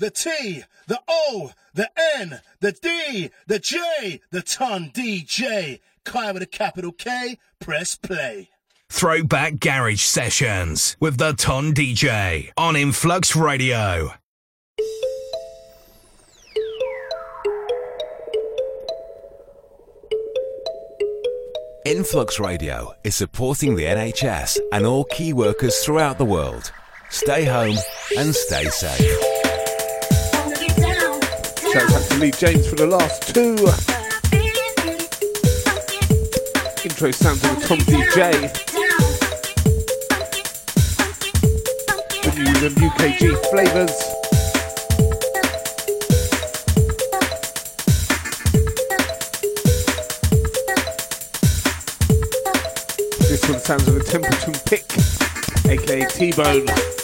the T, the O, the N, the D, the J, the Ton DJ. Kai with a capital K, press play. Throwback Garage Sessions with the Ton DJ on Influx Radio. Influx Radio is supporting the NHS and all key workers throughout the world. Stay home and stay safe. Shout out to Lee James for the last two. Intro sounds of Ton DJ. Bringing you the UKG flavours. This one sounds of the Templeton Pick, aka T-Bone.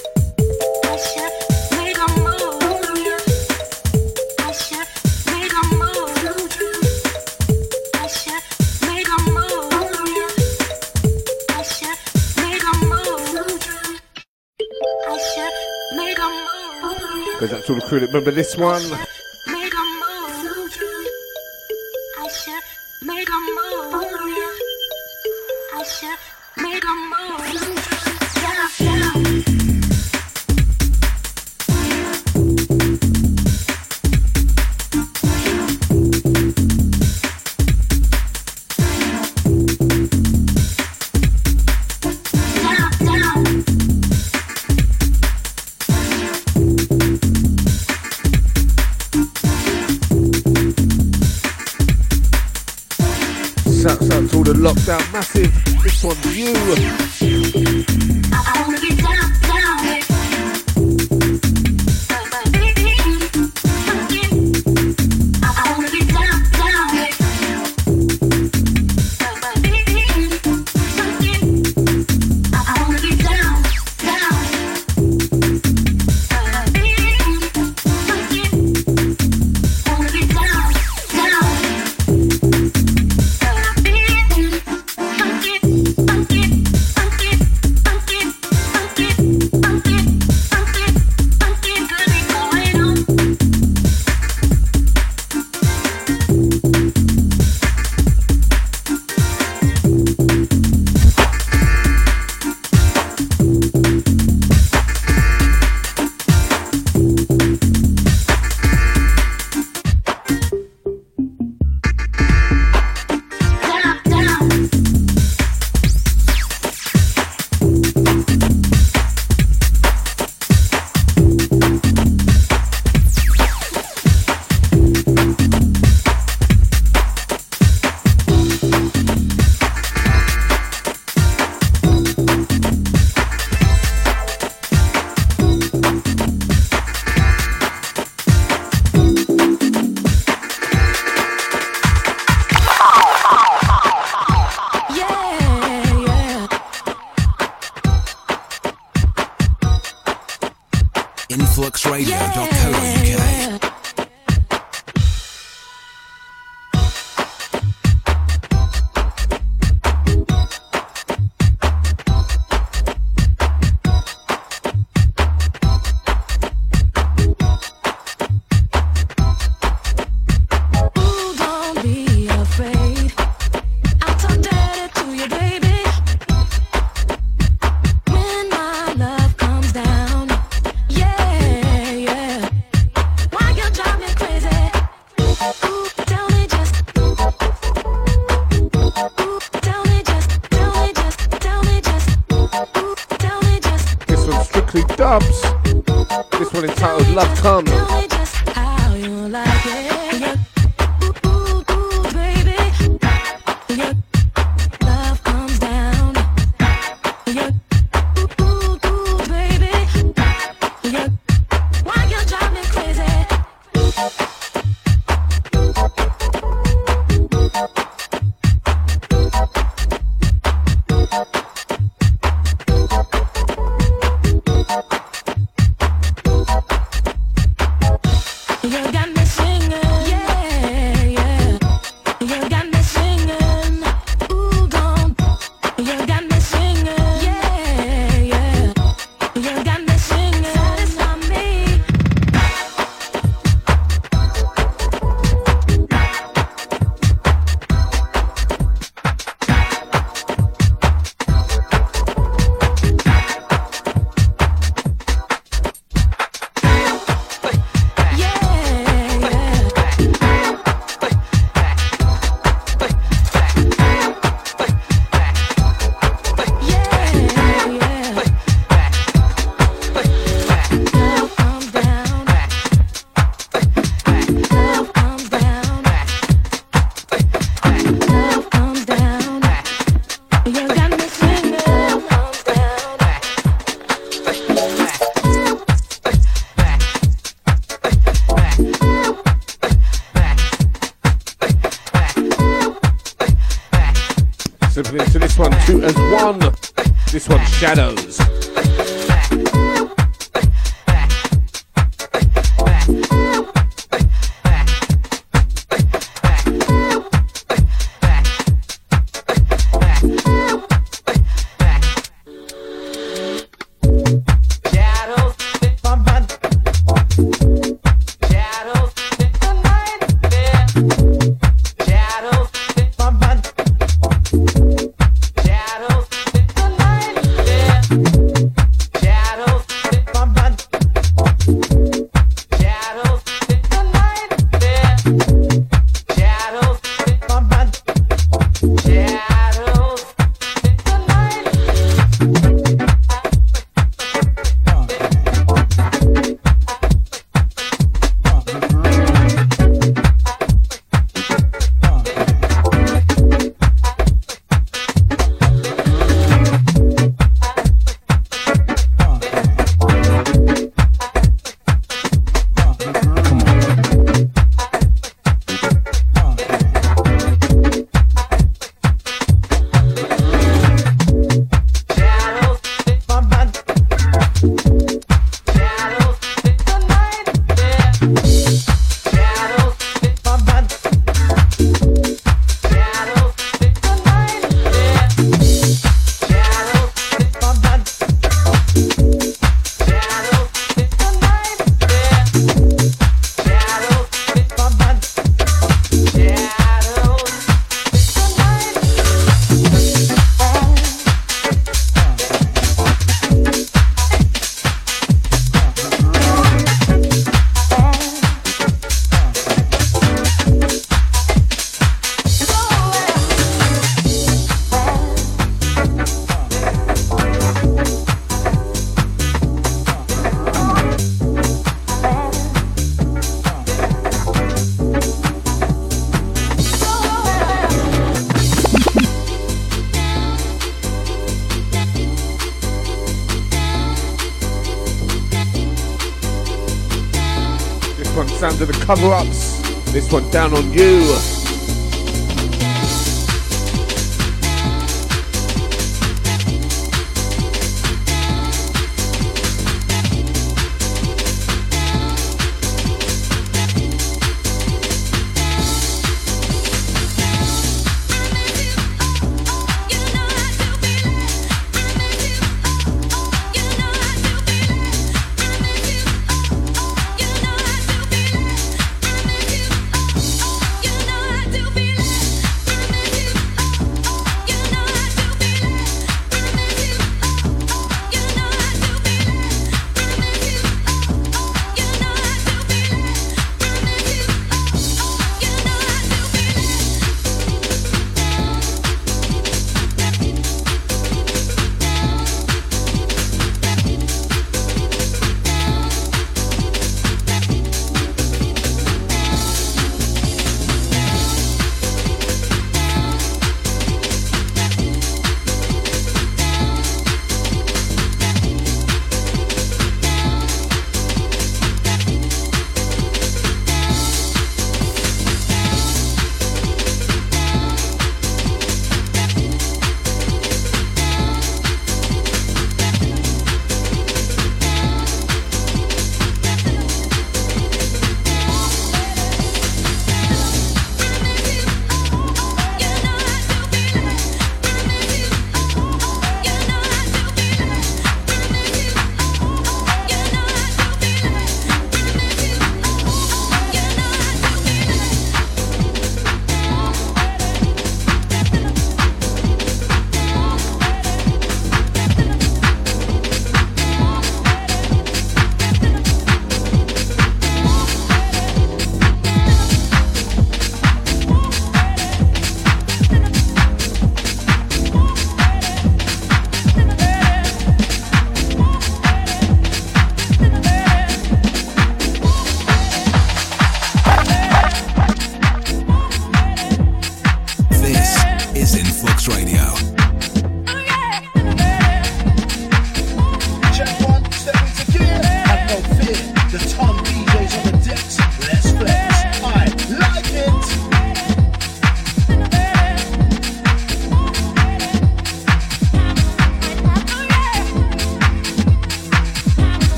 To crew that remember this one. Cover ups. This one down on you.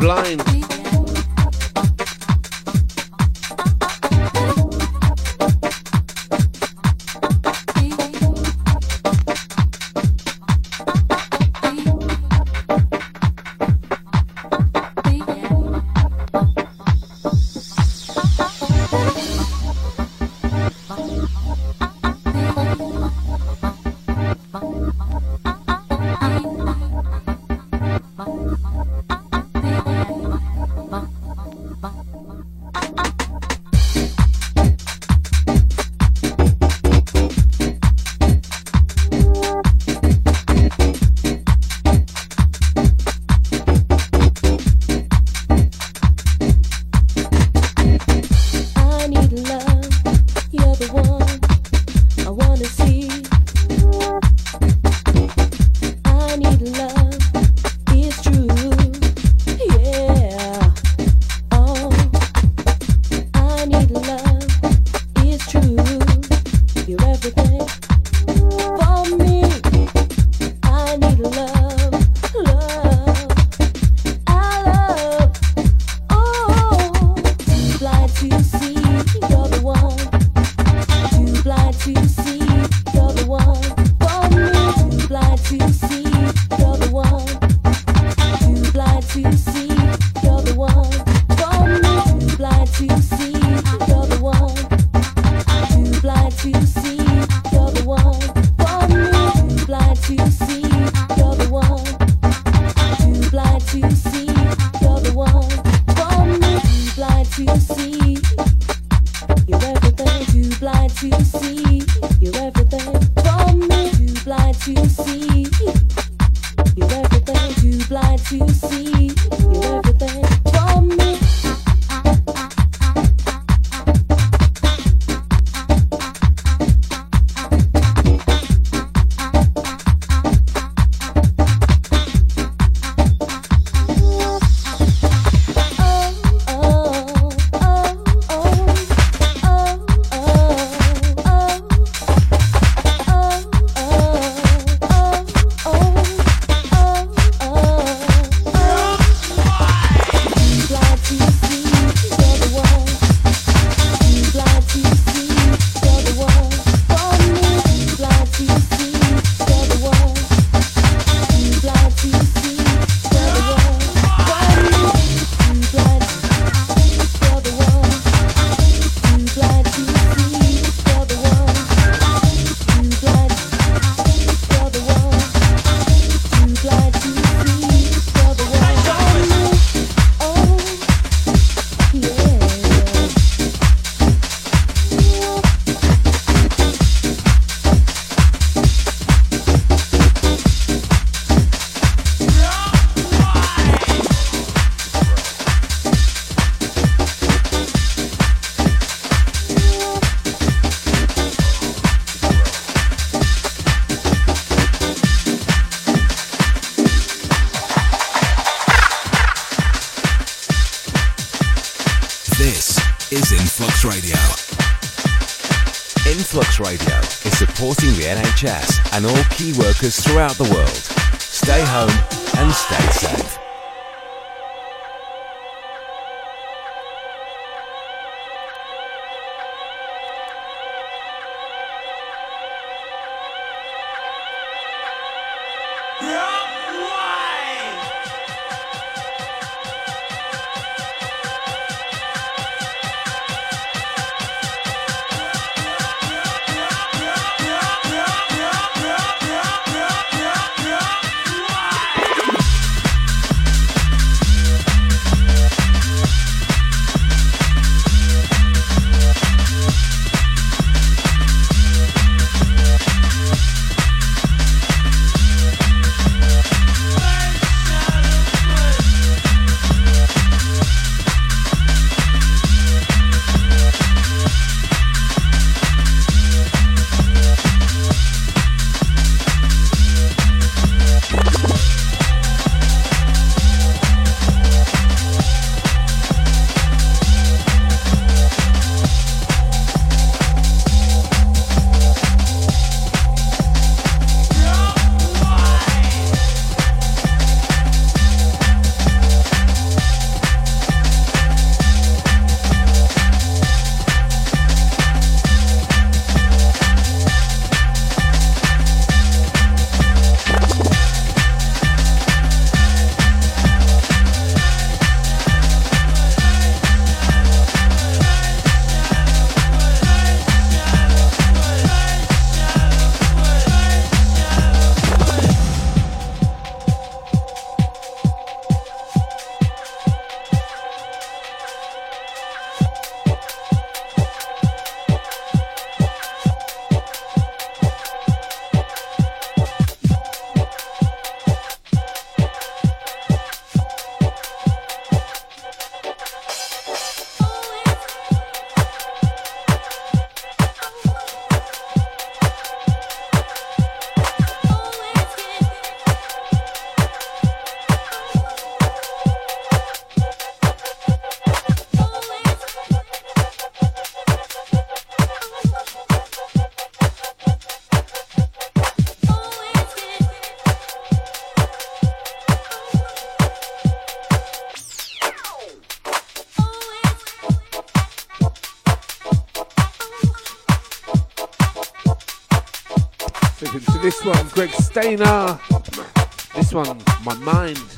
Blind. Throughout the world. Greg Stainer. This one, My Mind.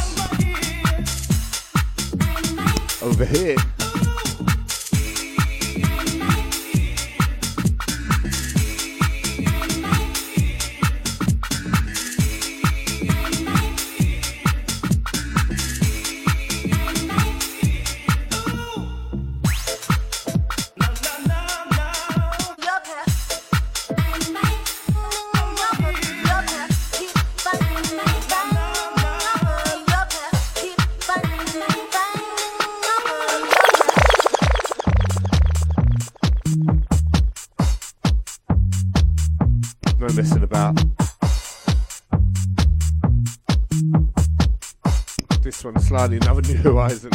Slightly, another new horizon.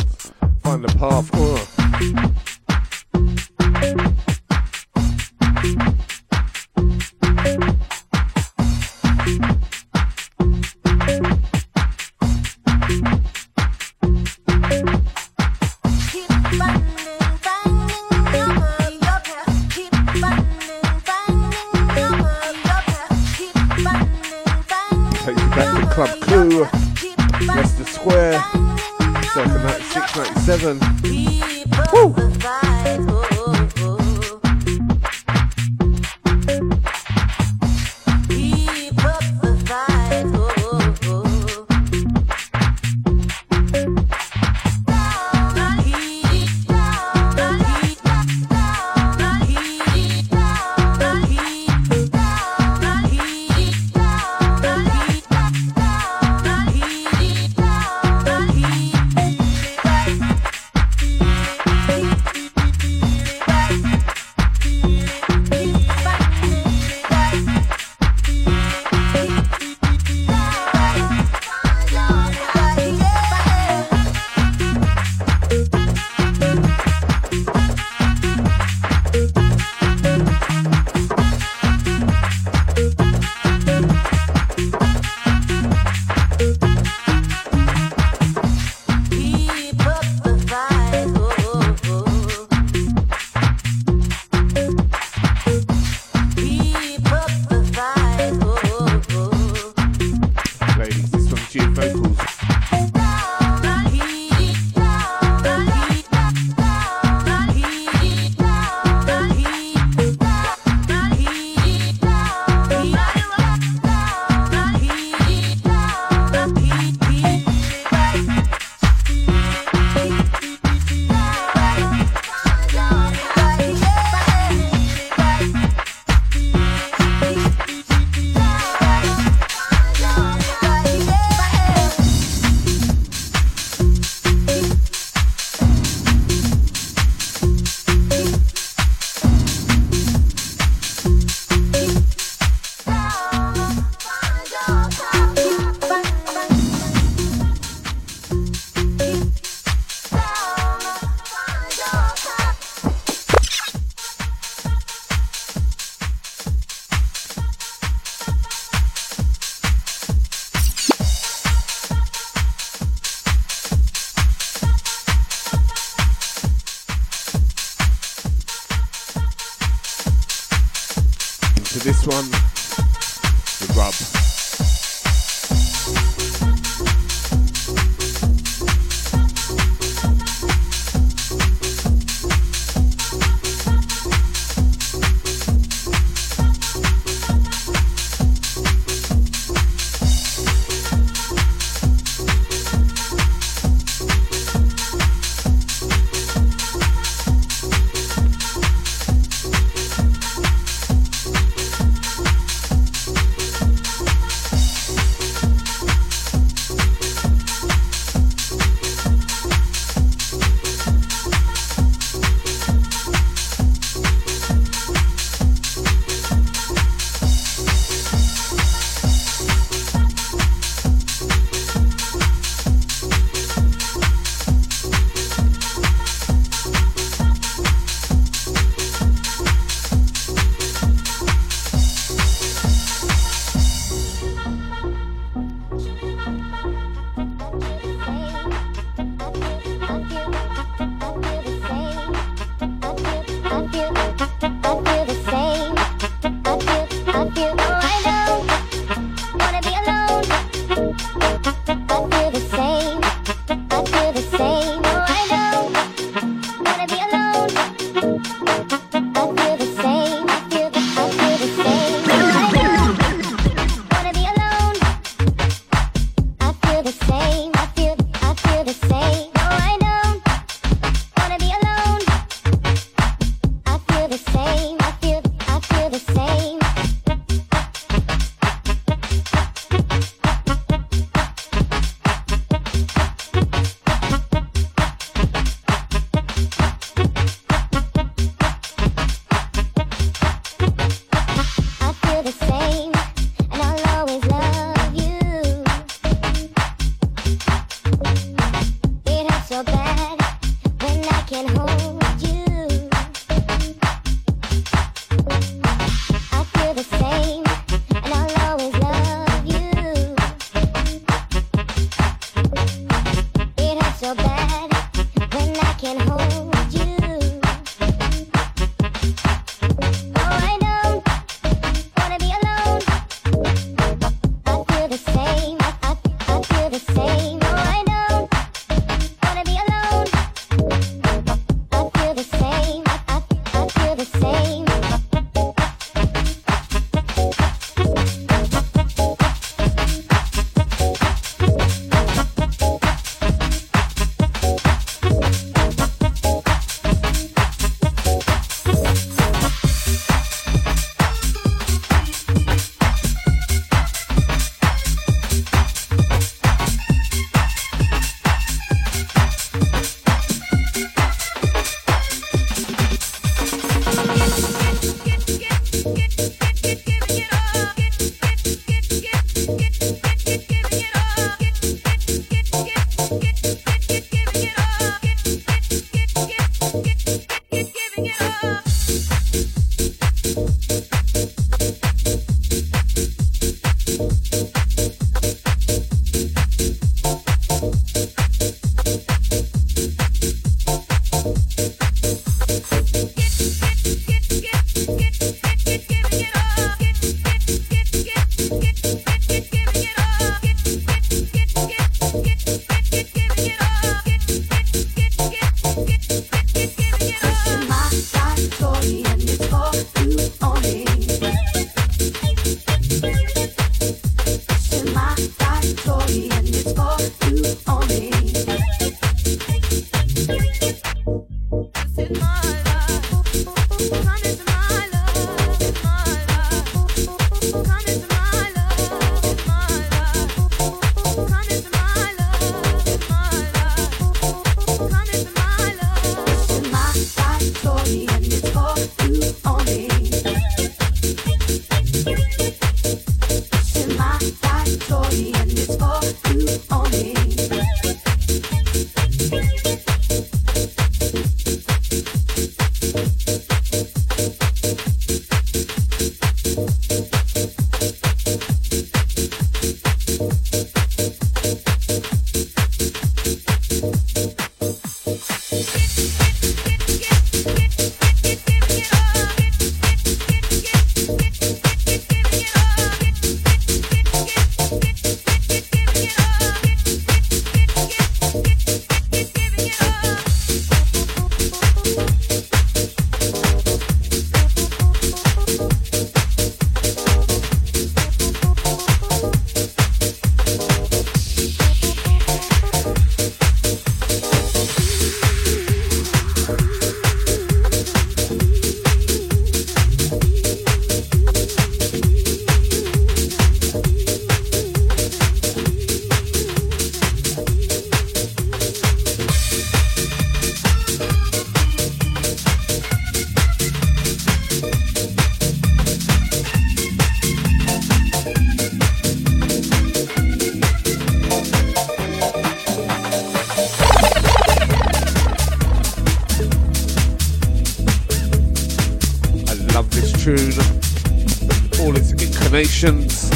This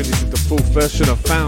is the full version of found.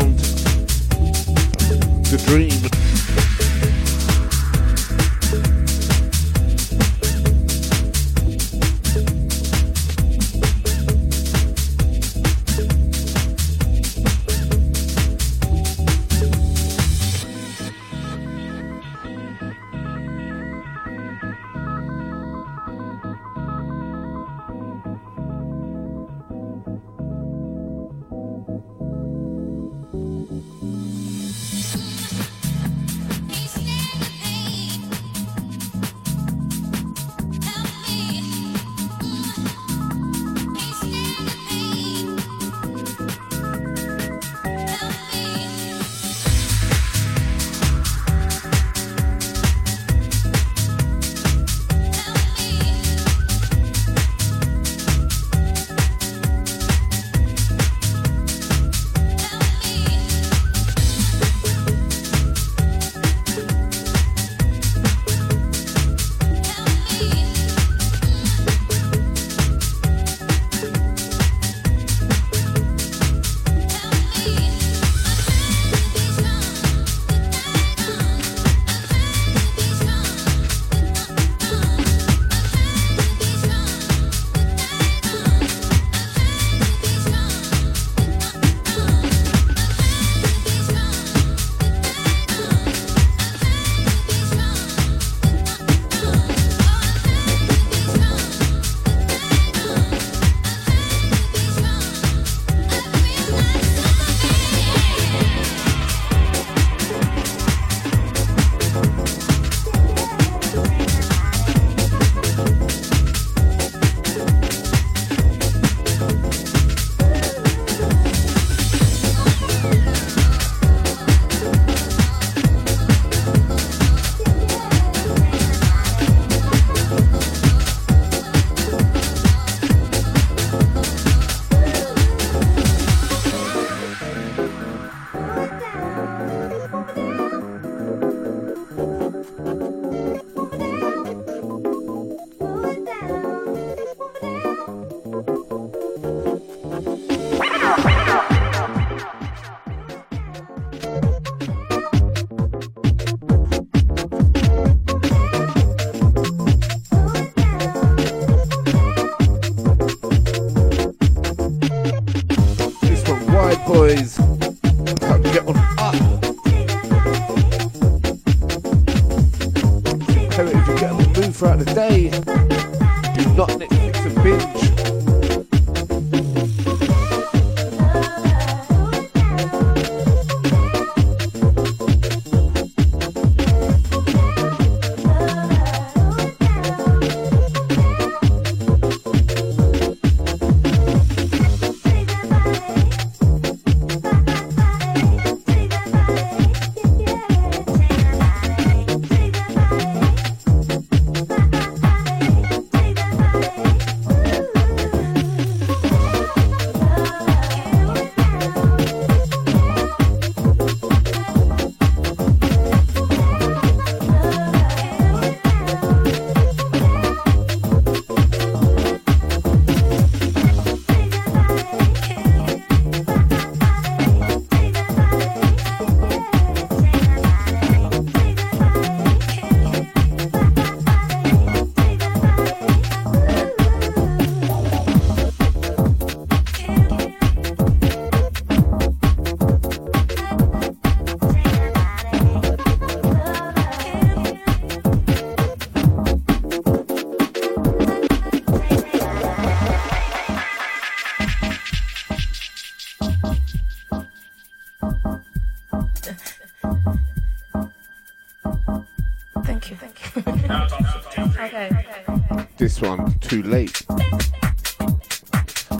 One, too late.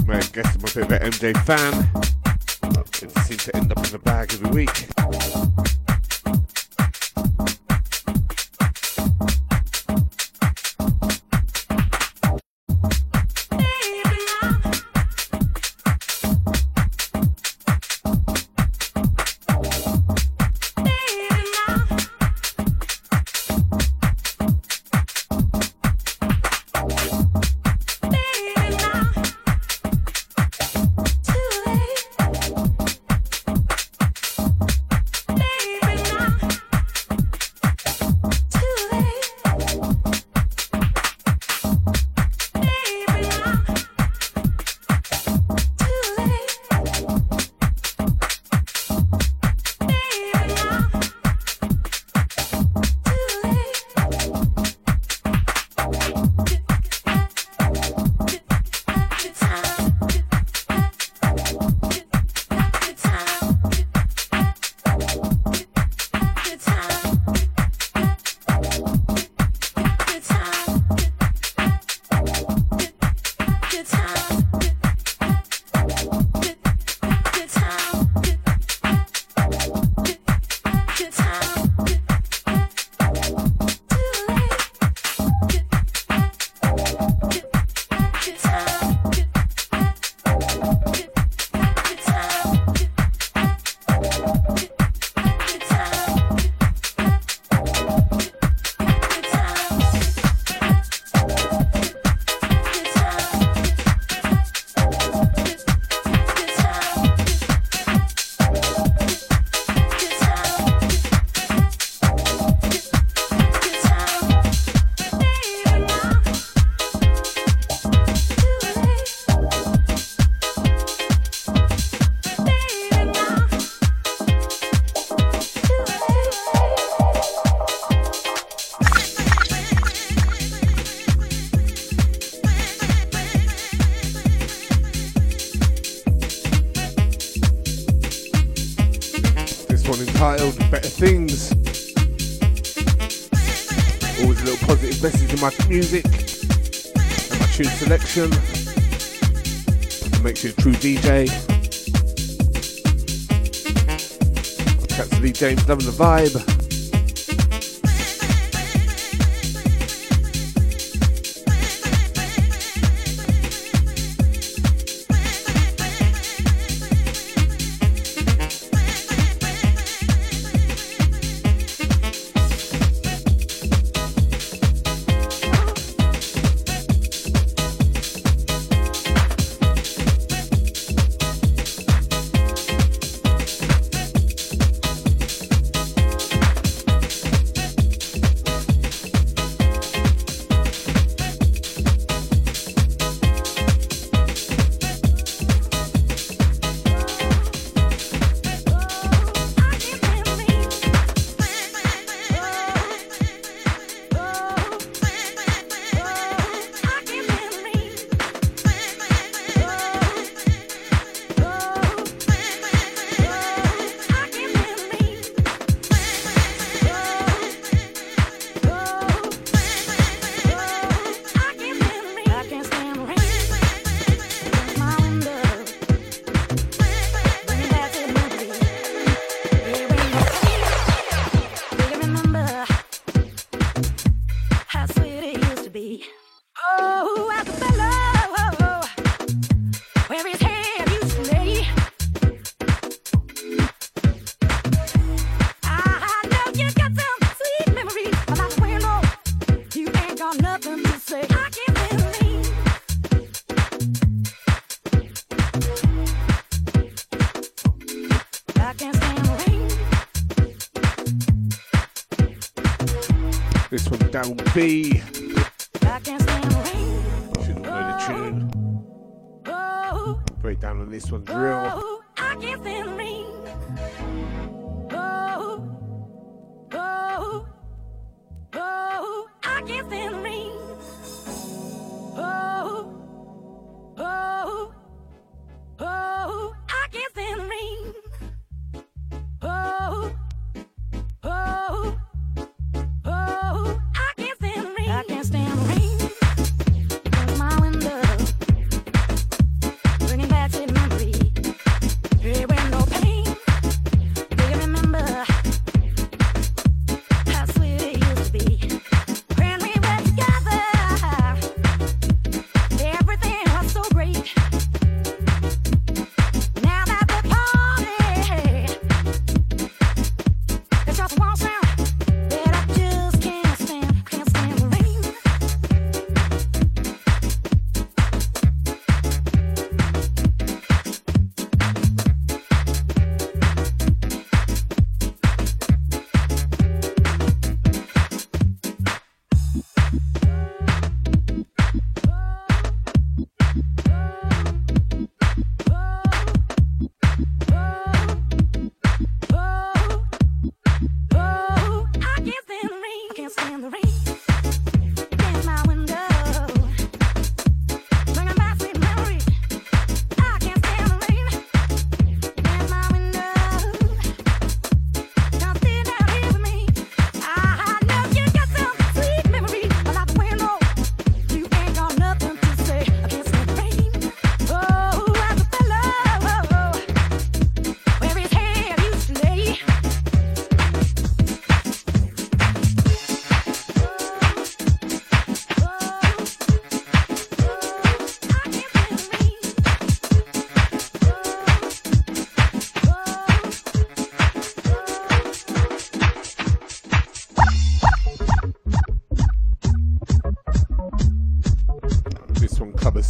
Man, guess I'm a MJ fan. It makes you a true DJ. Catch Lee James loving the vibe. B. Should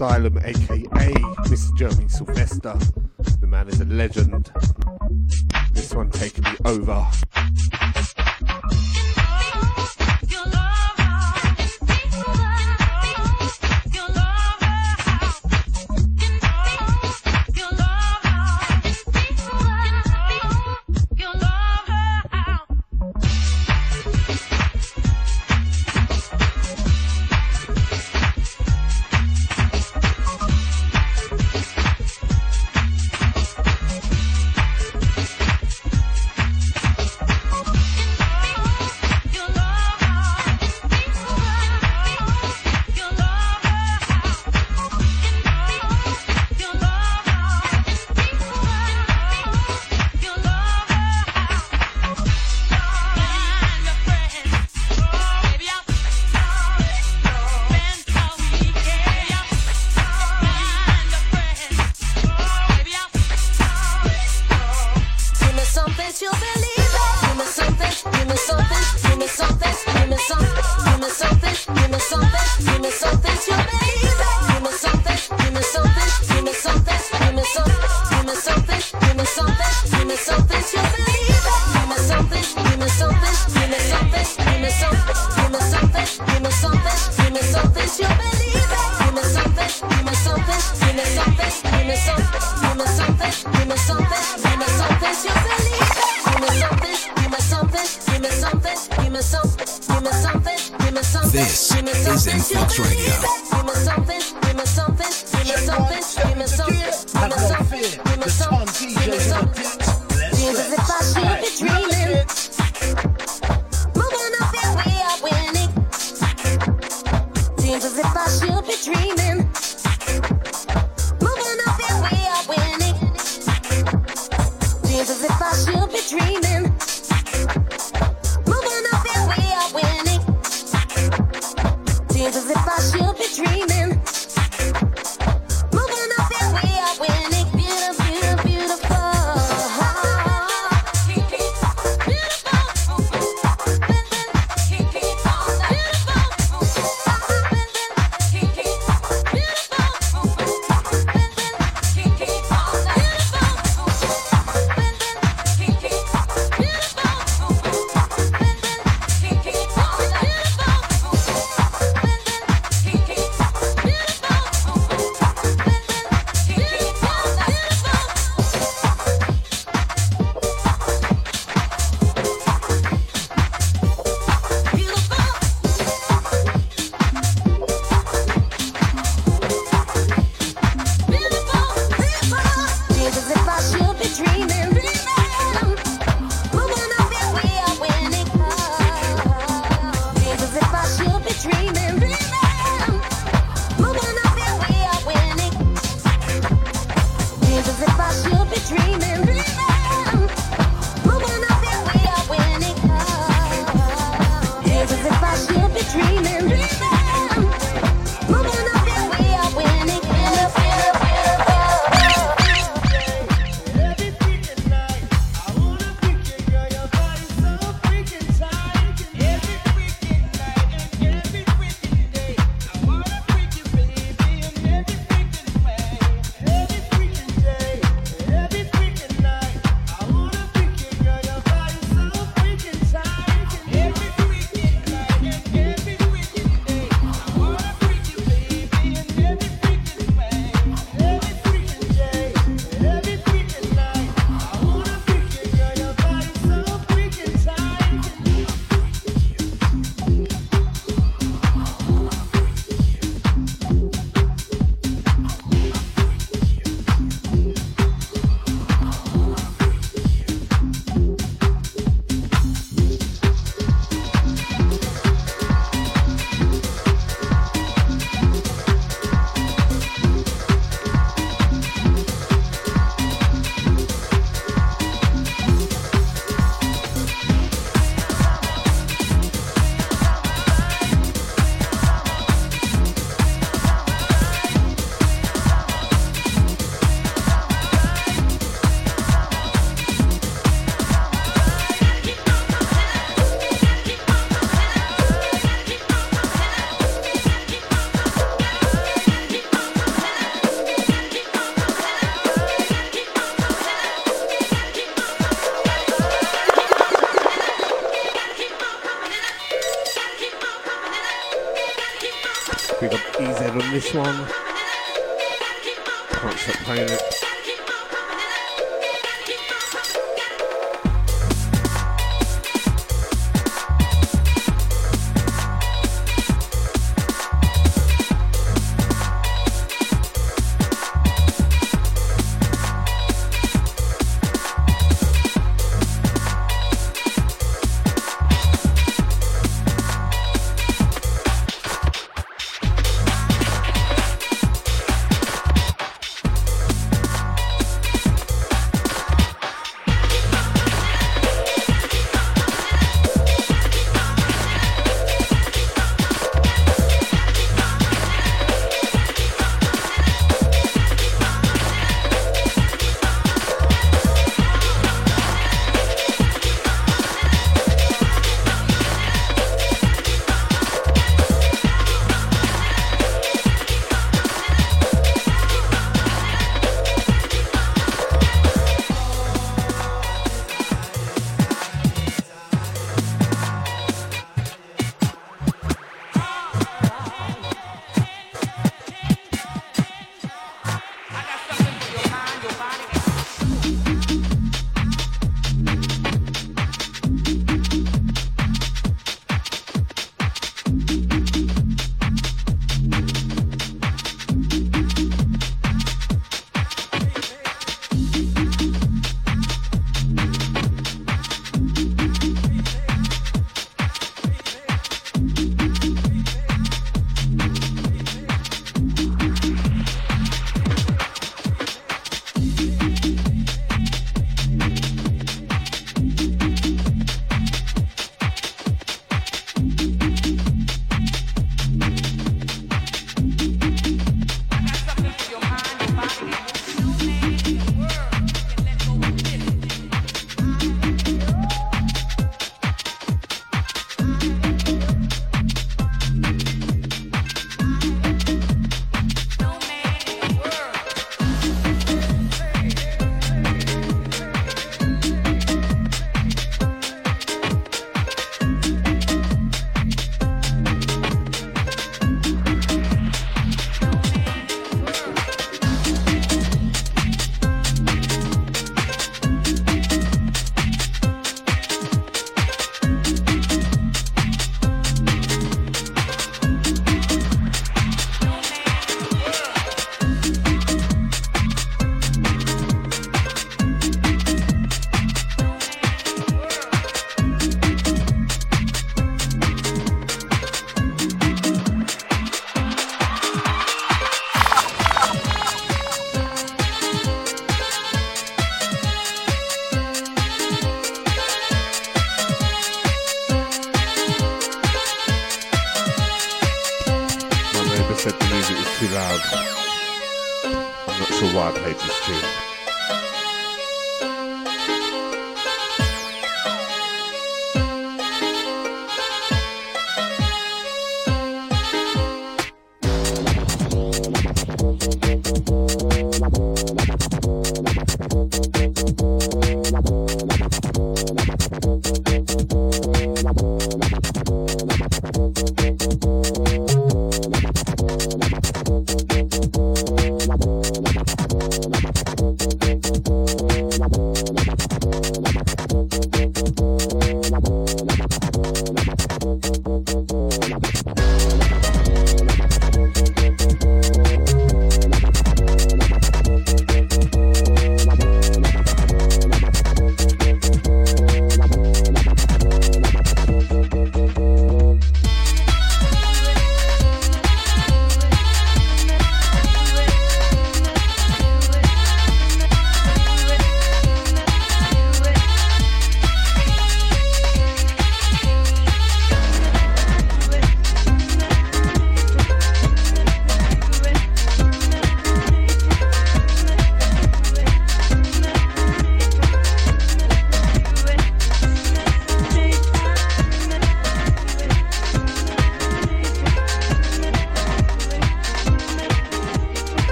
Asylum, aka Mr. Jeremy Sylvester. The man is a legend. This one taking me over. This one.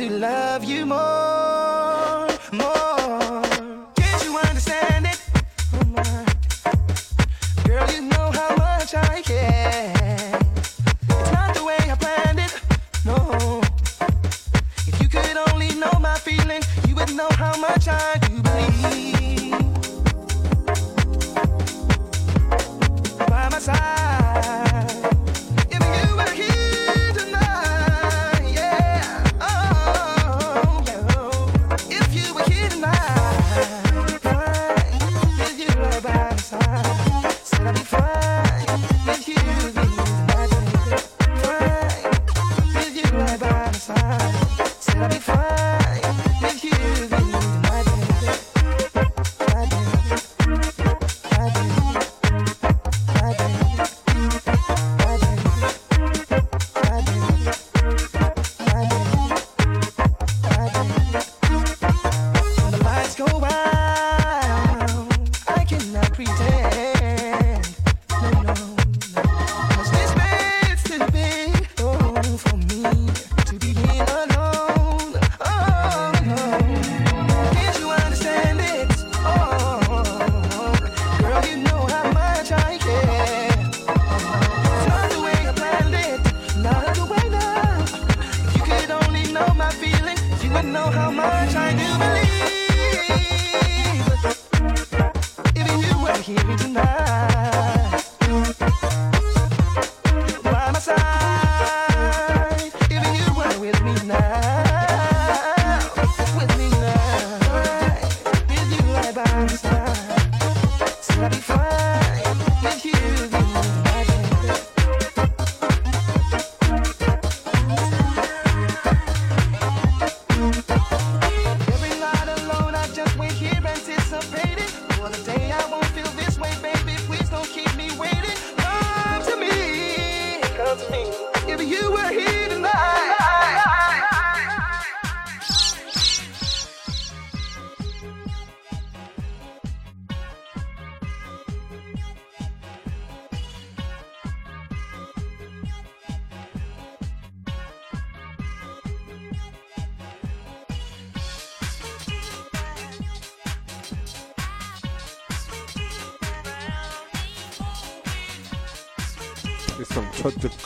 Only want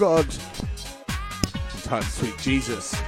God. Entitled Sweet Jesus.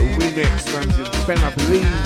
Remix, Ramsey Ben, I believe.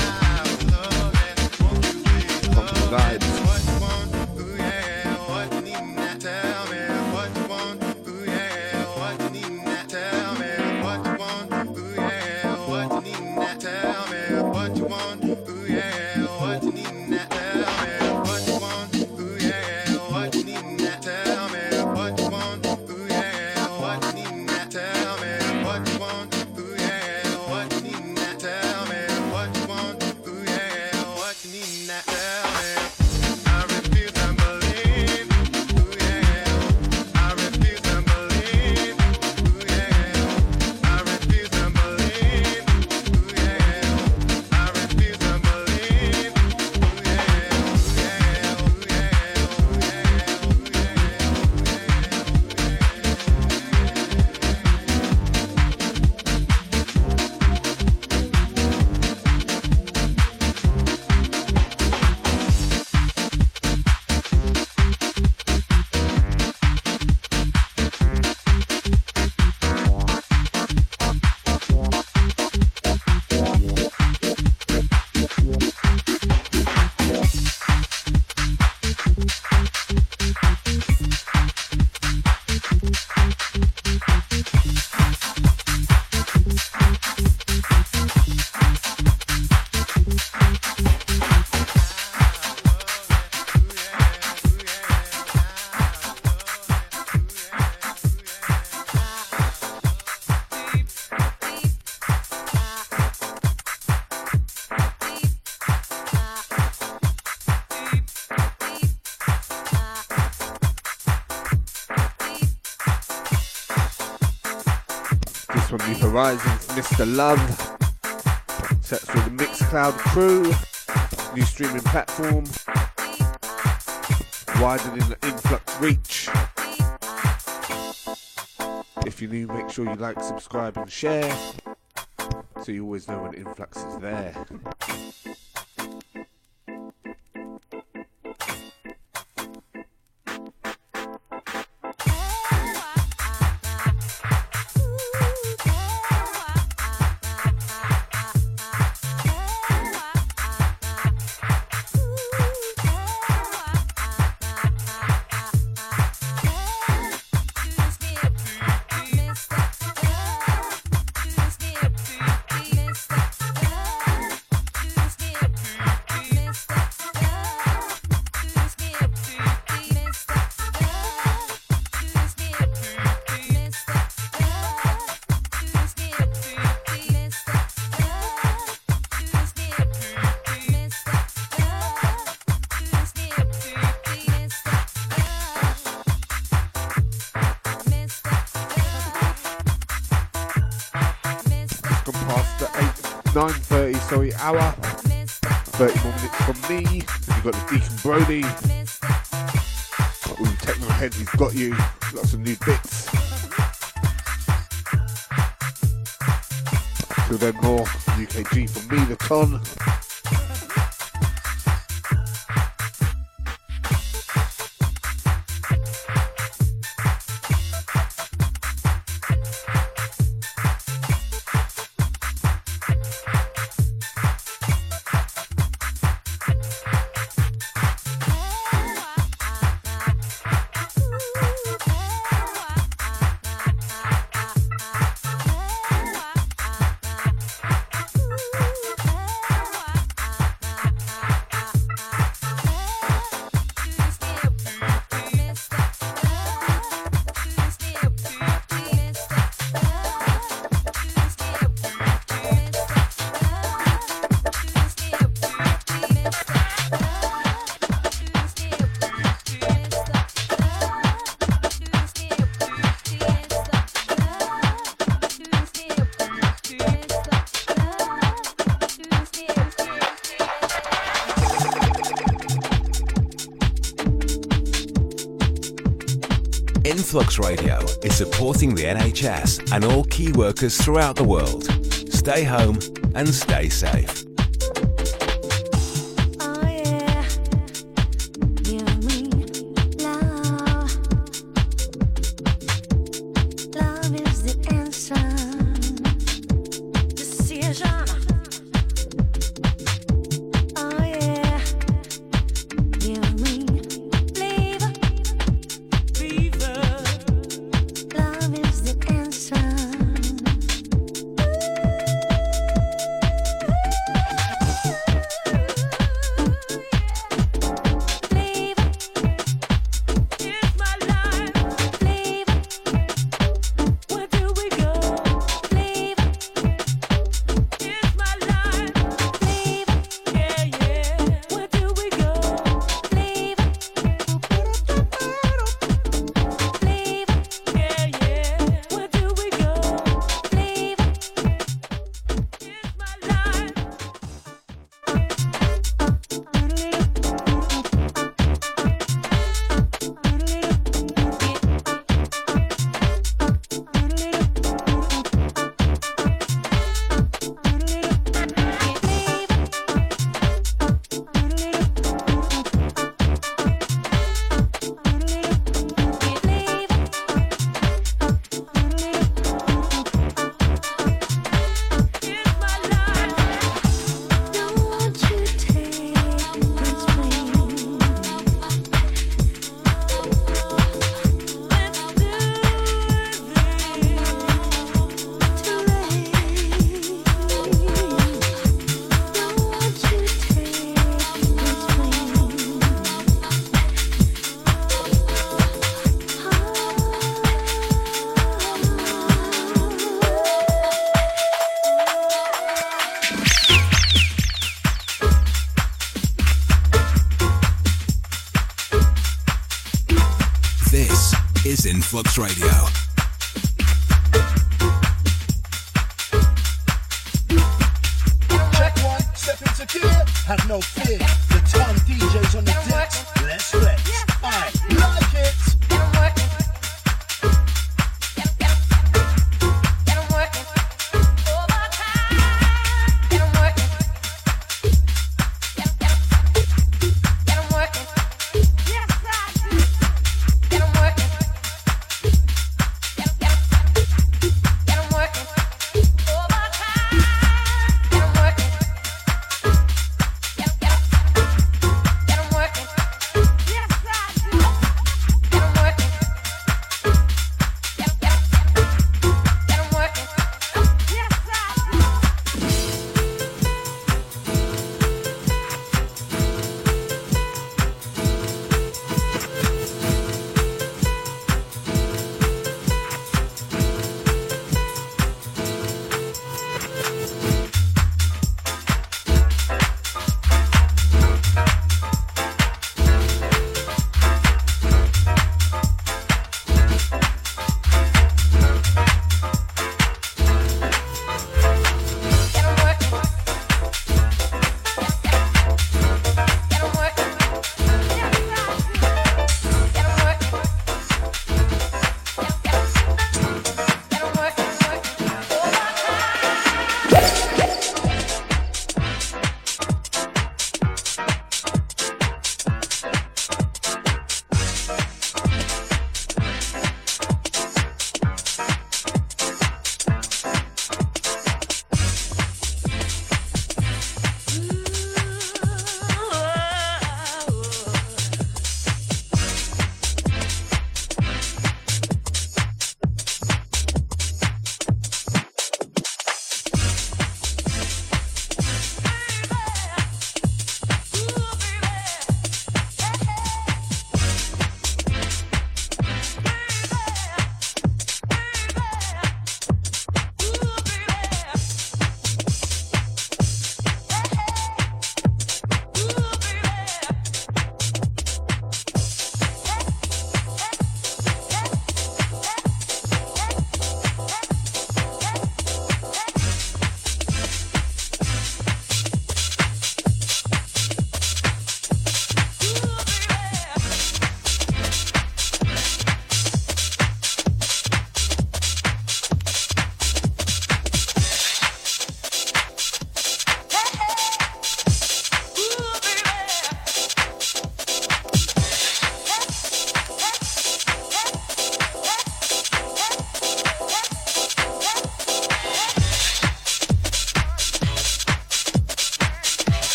From New Horizons, Mr. Love. Sets for the Mixcloud crew. New streaming platform. Widening the influx reach. If you're new, make sure you like, subscribe, and share so you always know when influx is there. Sorry, hour. 30 more minutes from me. You've got the Deacon Brody. The techno heads, he's got you. Lots of new bits. Till then, more UKG from me, the Ton. Supporting the NHS and all key workers throughout the world. Stay home and stay safe. This Radio.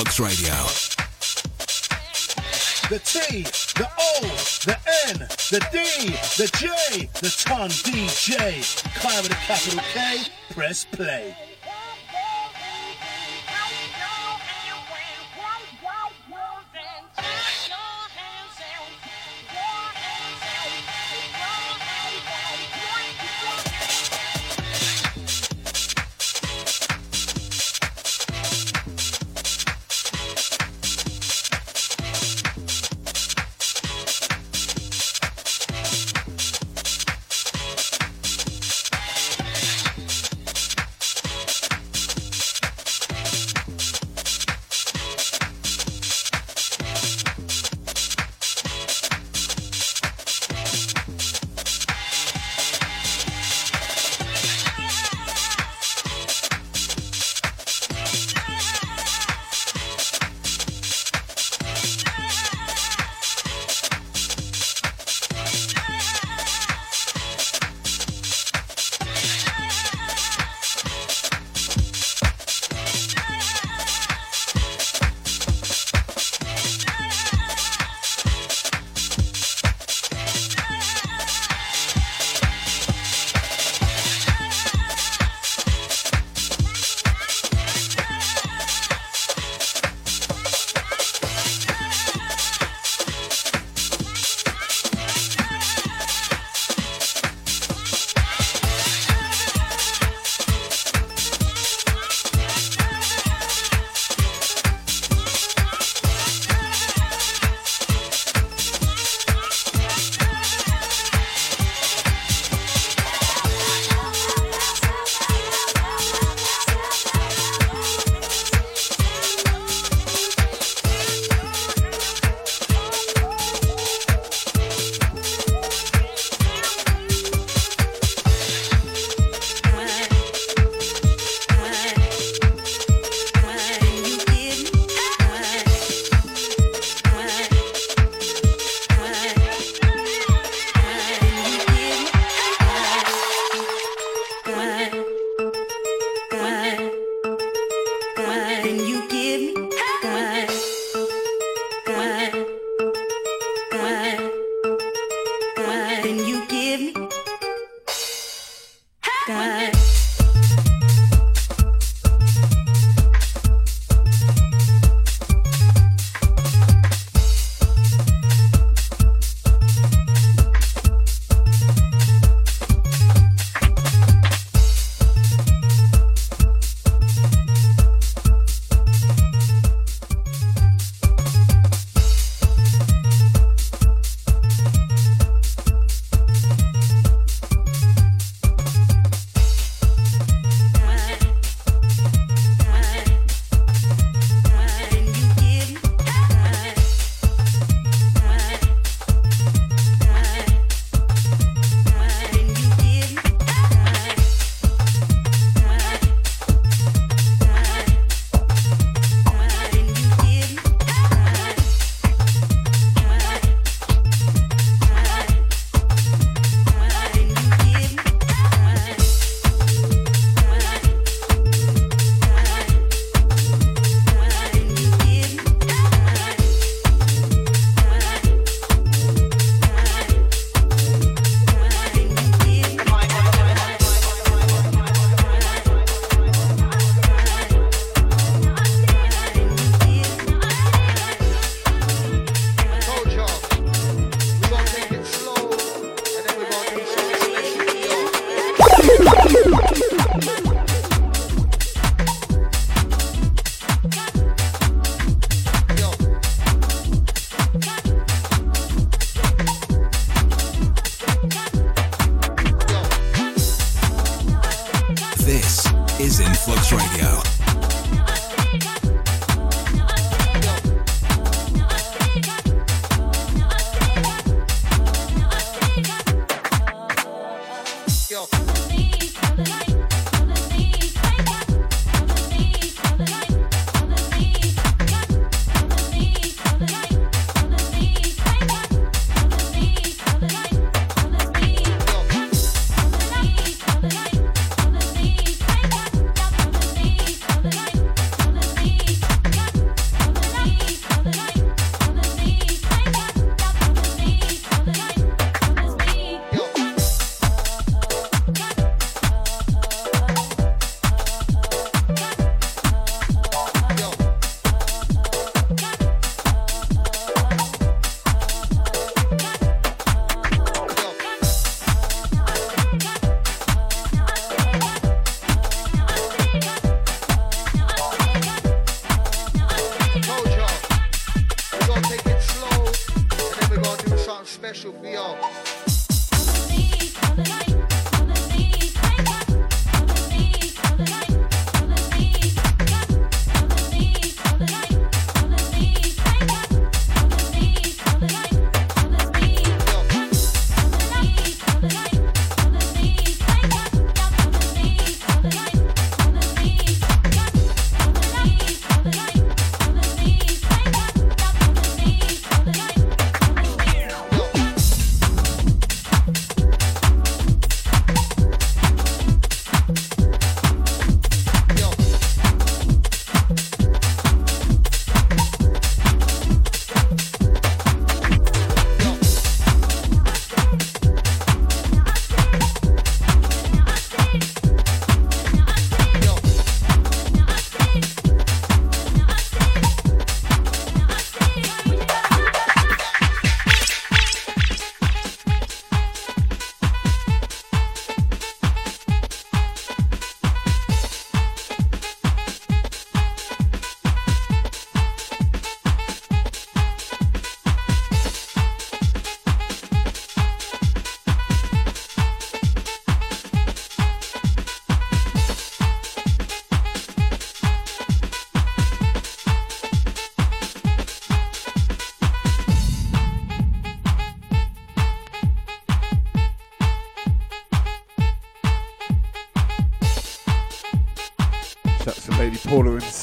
Radio. The T, the O, the N, the D, the J, the Ton DJ. Kai with a capital K. Press play.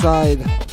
Paula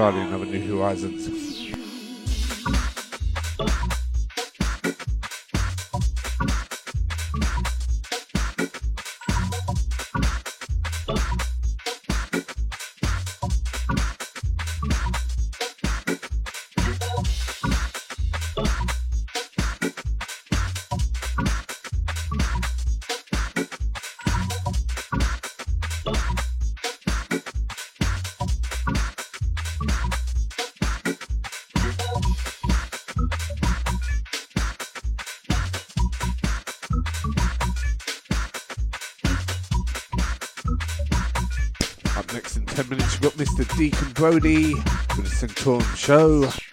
Australian of a New Horizons. Brody with a Synctron Show.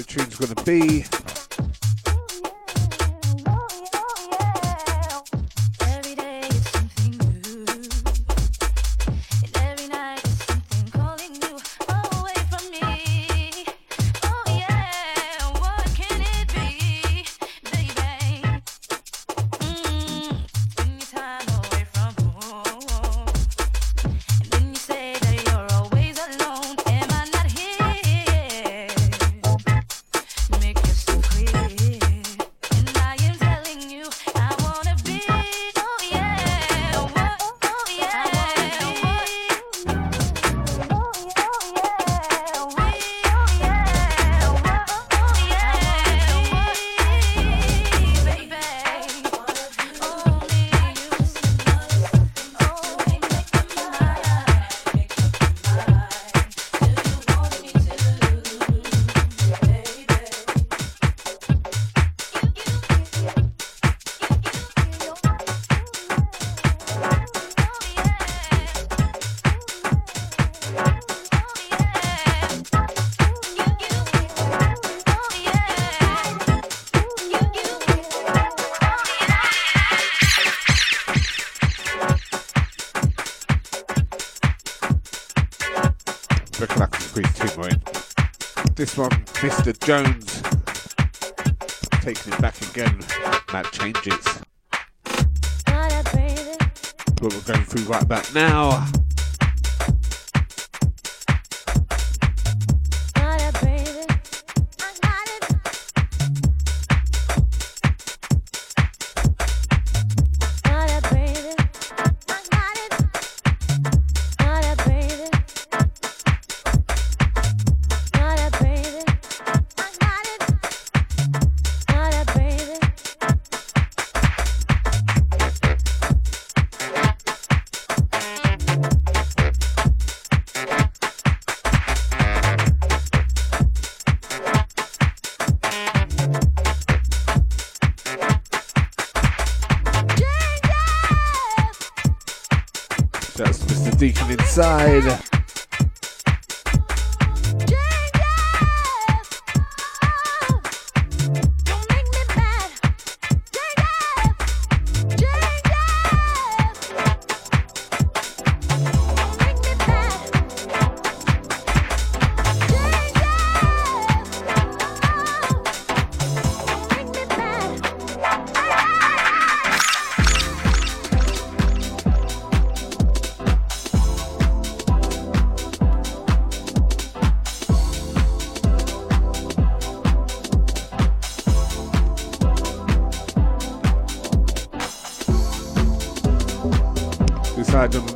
poetry don't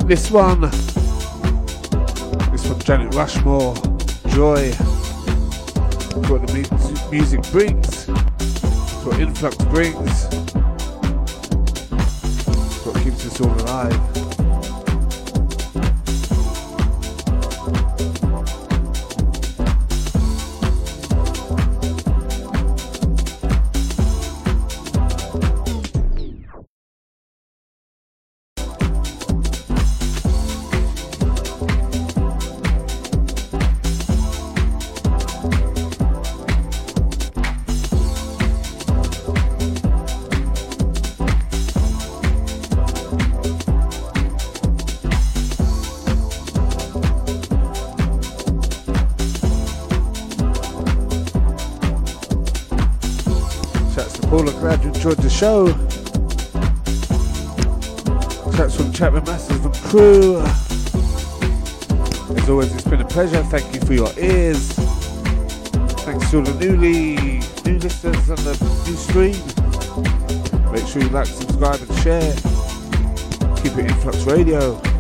this one. This from Janet Rushmore, Joy. What the music brings, what influx brings, what keeps us all alive. Glad you enjoyed the show. Shouts from Chapman Masters and crew. As always, it's been a pleasure. Thank you for your ears. Thanks to all the newly new listeners on the new stream. Make sure you like, subscribe, and share. Keep it Influx Radio.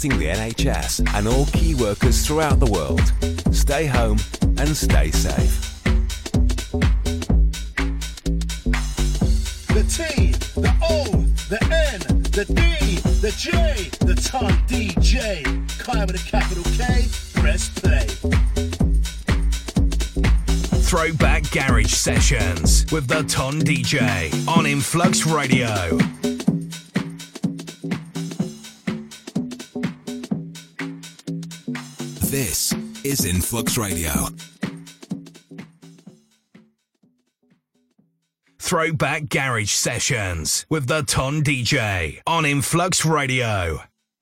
Supporting the NHS and all key workers throughout the world. Stay home and stay safe. The T, the O, the N, the D, the J, the Ton DJ. Kai with a capital K, press play. Throwback Garage Sessions with the Ton DJ on Influx Radio. Is Influx Radio. Throwback Garage Sessions with the Ton DJ on Influx Radio.